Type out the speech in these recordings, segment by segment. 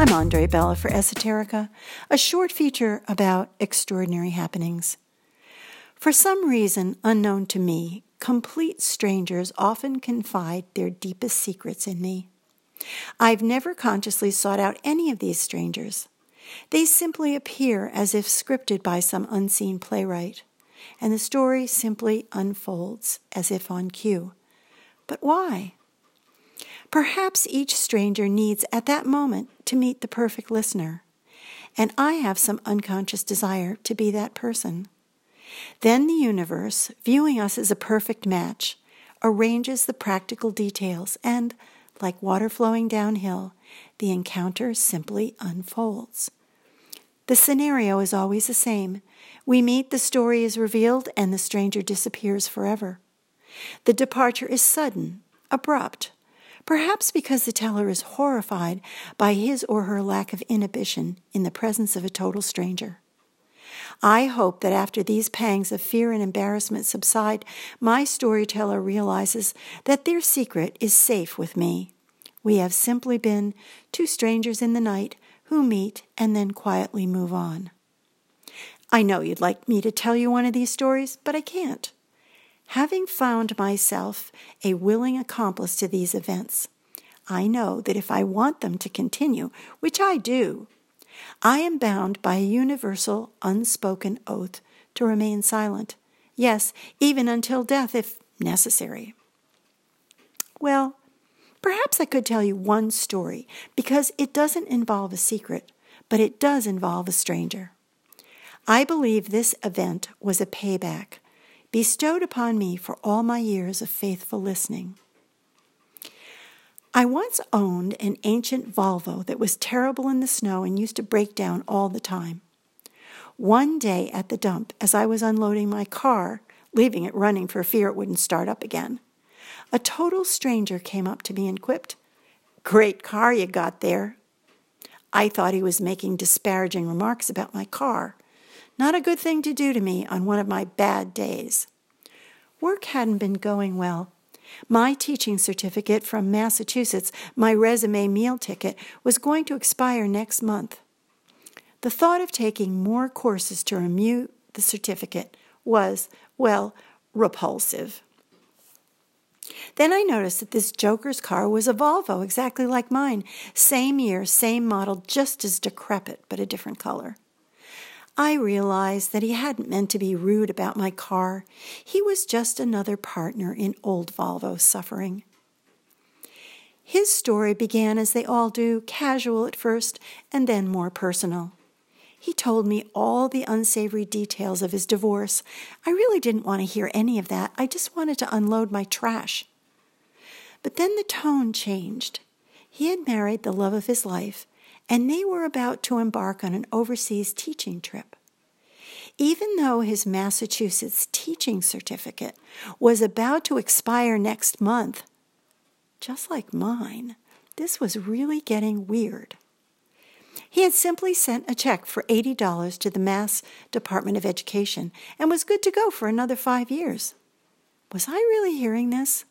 I'm Andre Bella for Esoterica, a short feature about extraordinary happenings. For some reason unknown to me, complete strangers often confide their deepest secrets in me. I've never consciously sought out any of these strangers. They simply appear as if scripted by some unseen playwright, and the story simply unfolds as if on cue. But why? Perhaps each stranger needs at that moment to meet the perfect listener, and I have some unconscious desire to be that person. Then the universe, viewing us as a perfect match, arranges the practical details, and, like water flowing downhill, the encounter simply unfolds. The scenario is always the same. We meet, the story is revealed, and the stranger disappears forever. The departure is sudden, abrupt, perhaps because the teller is horrified by his or her lack of inhibition in the presence of a total stranger. I hope that after these pangs of fear and embarrassment subside, my storyteller realizes that their secret is safe with me. We have simply been two strangers in the night who meet and then quietly move on. I know you'd like me to tell you one of these stories, but I can't. Having found myself a willing accomplice to these events, I know that if I want them to continue, which I do, I am bound by a universal, unspoken oath to remain silent. Yes, even until death, if necessary. Well, perhaps I could tell you one story because it doesn't involve a secret, but it does involve a stranger. I believe this event was a payback bestowed upon me for all my years of faithful listening. I once owned an ancient Volvo that was terrible in the snow and used to break down all the time. One day at the dump, as I was unloading my car, leaving it running for fear it wouldn't start up again, a total stranger came up to me and quipped, Great car you got there. I thought he was making disparaging remarks about my car. Not a good thing to do to me on one of my bad days. Work hadn't been going well. My teaching certificate from Massachusetts, my resume meal ticket, was going to expire next month. The thought of taking more courses to renew the certificate was, well, repulsive. Then I noticed that this joker's car was a Volvo, exactly like mine. Same year, same model, just as decrepit, but a different color. I realized that he hadn't meant to be rude about my car. He was just another partner in old Volvo's suffering. His story began as they all do, casual at first, and then more personal. He told me all the unsavory details of his divorce. I really didn't want to hear any of that. I just wanted to unload my trash. But then the tone changed. He had married the love of his life, and they were about to embark on an overseas teaching trip. Even though his Massachusetts teaching certificate was about to expire next month, just like mine, this was really getting weird. He had simply sent a check for $80 to the Mass Department of Education and was good to go for another five years. Was I really hearing this?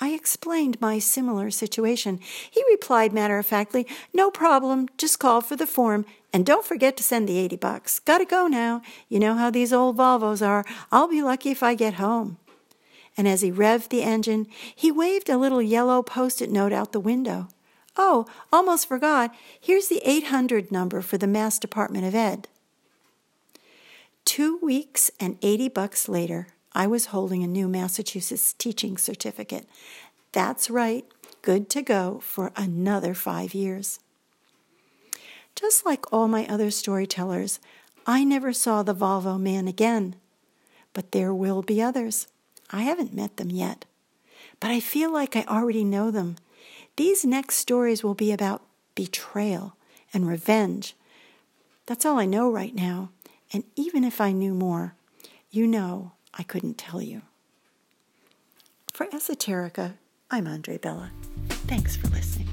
I explained my similar situation. He replied matter of factly, No problem, just call for the form, and don't forget to send the 80 bucks. Gotta go now. You know how these old Volvos are. I'll be lucky if I get home. And as he revved the engine, he waved a little yellow post it note out the window. Oh, almost forgot. Here's the 800 number for the Mass Department of Ed. Two weeks and 80 bucks later, I was holding a new Massachusetts teaching certificate. That's right, good to go for another five years. Just like all my other storytellers, I never saw the Volvo man again. But there will be others. I haven't met them yet. But I feel like I already know them. These next stories will be about betrayal and revenge. That's all I know right now. And even if I knew more, you know I couldn't tell you. For Esoterica, I'm Andre Bella. Thanks for listening.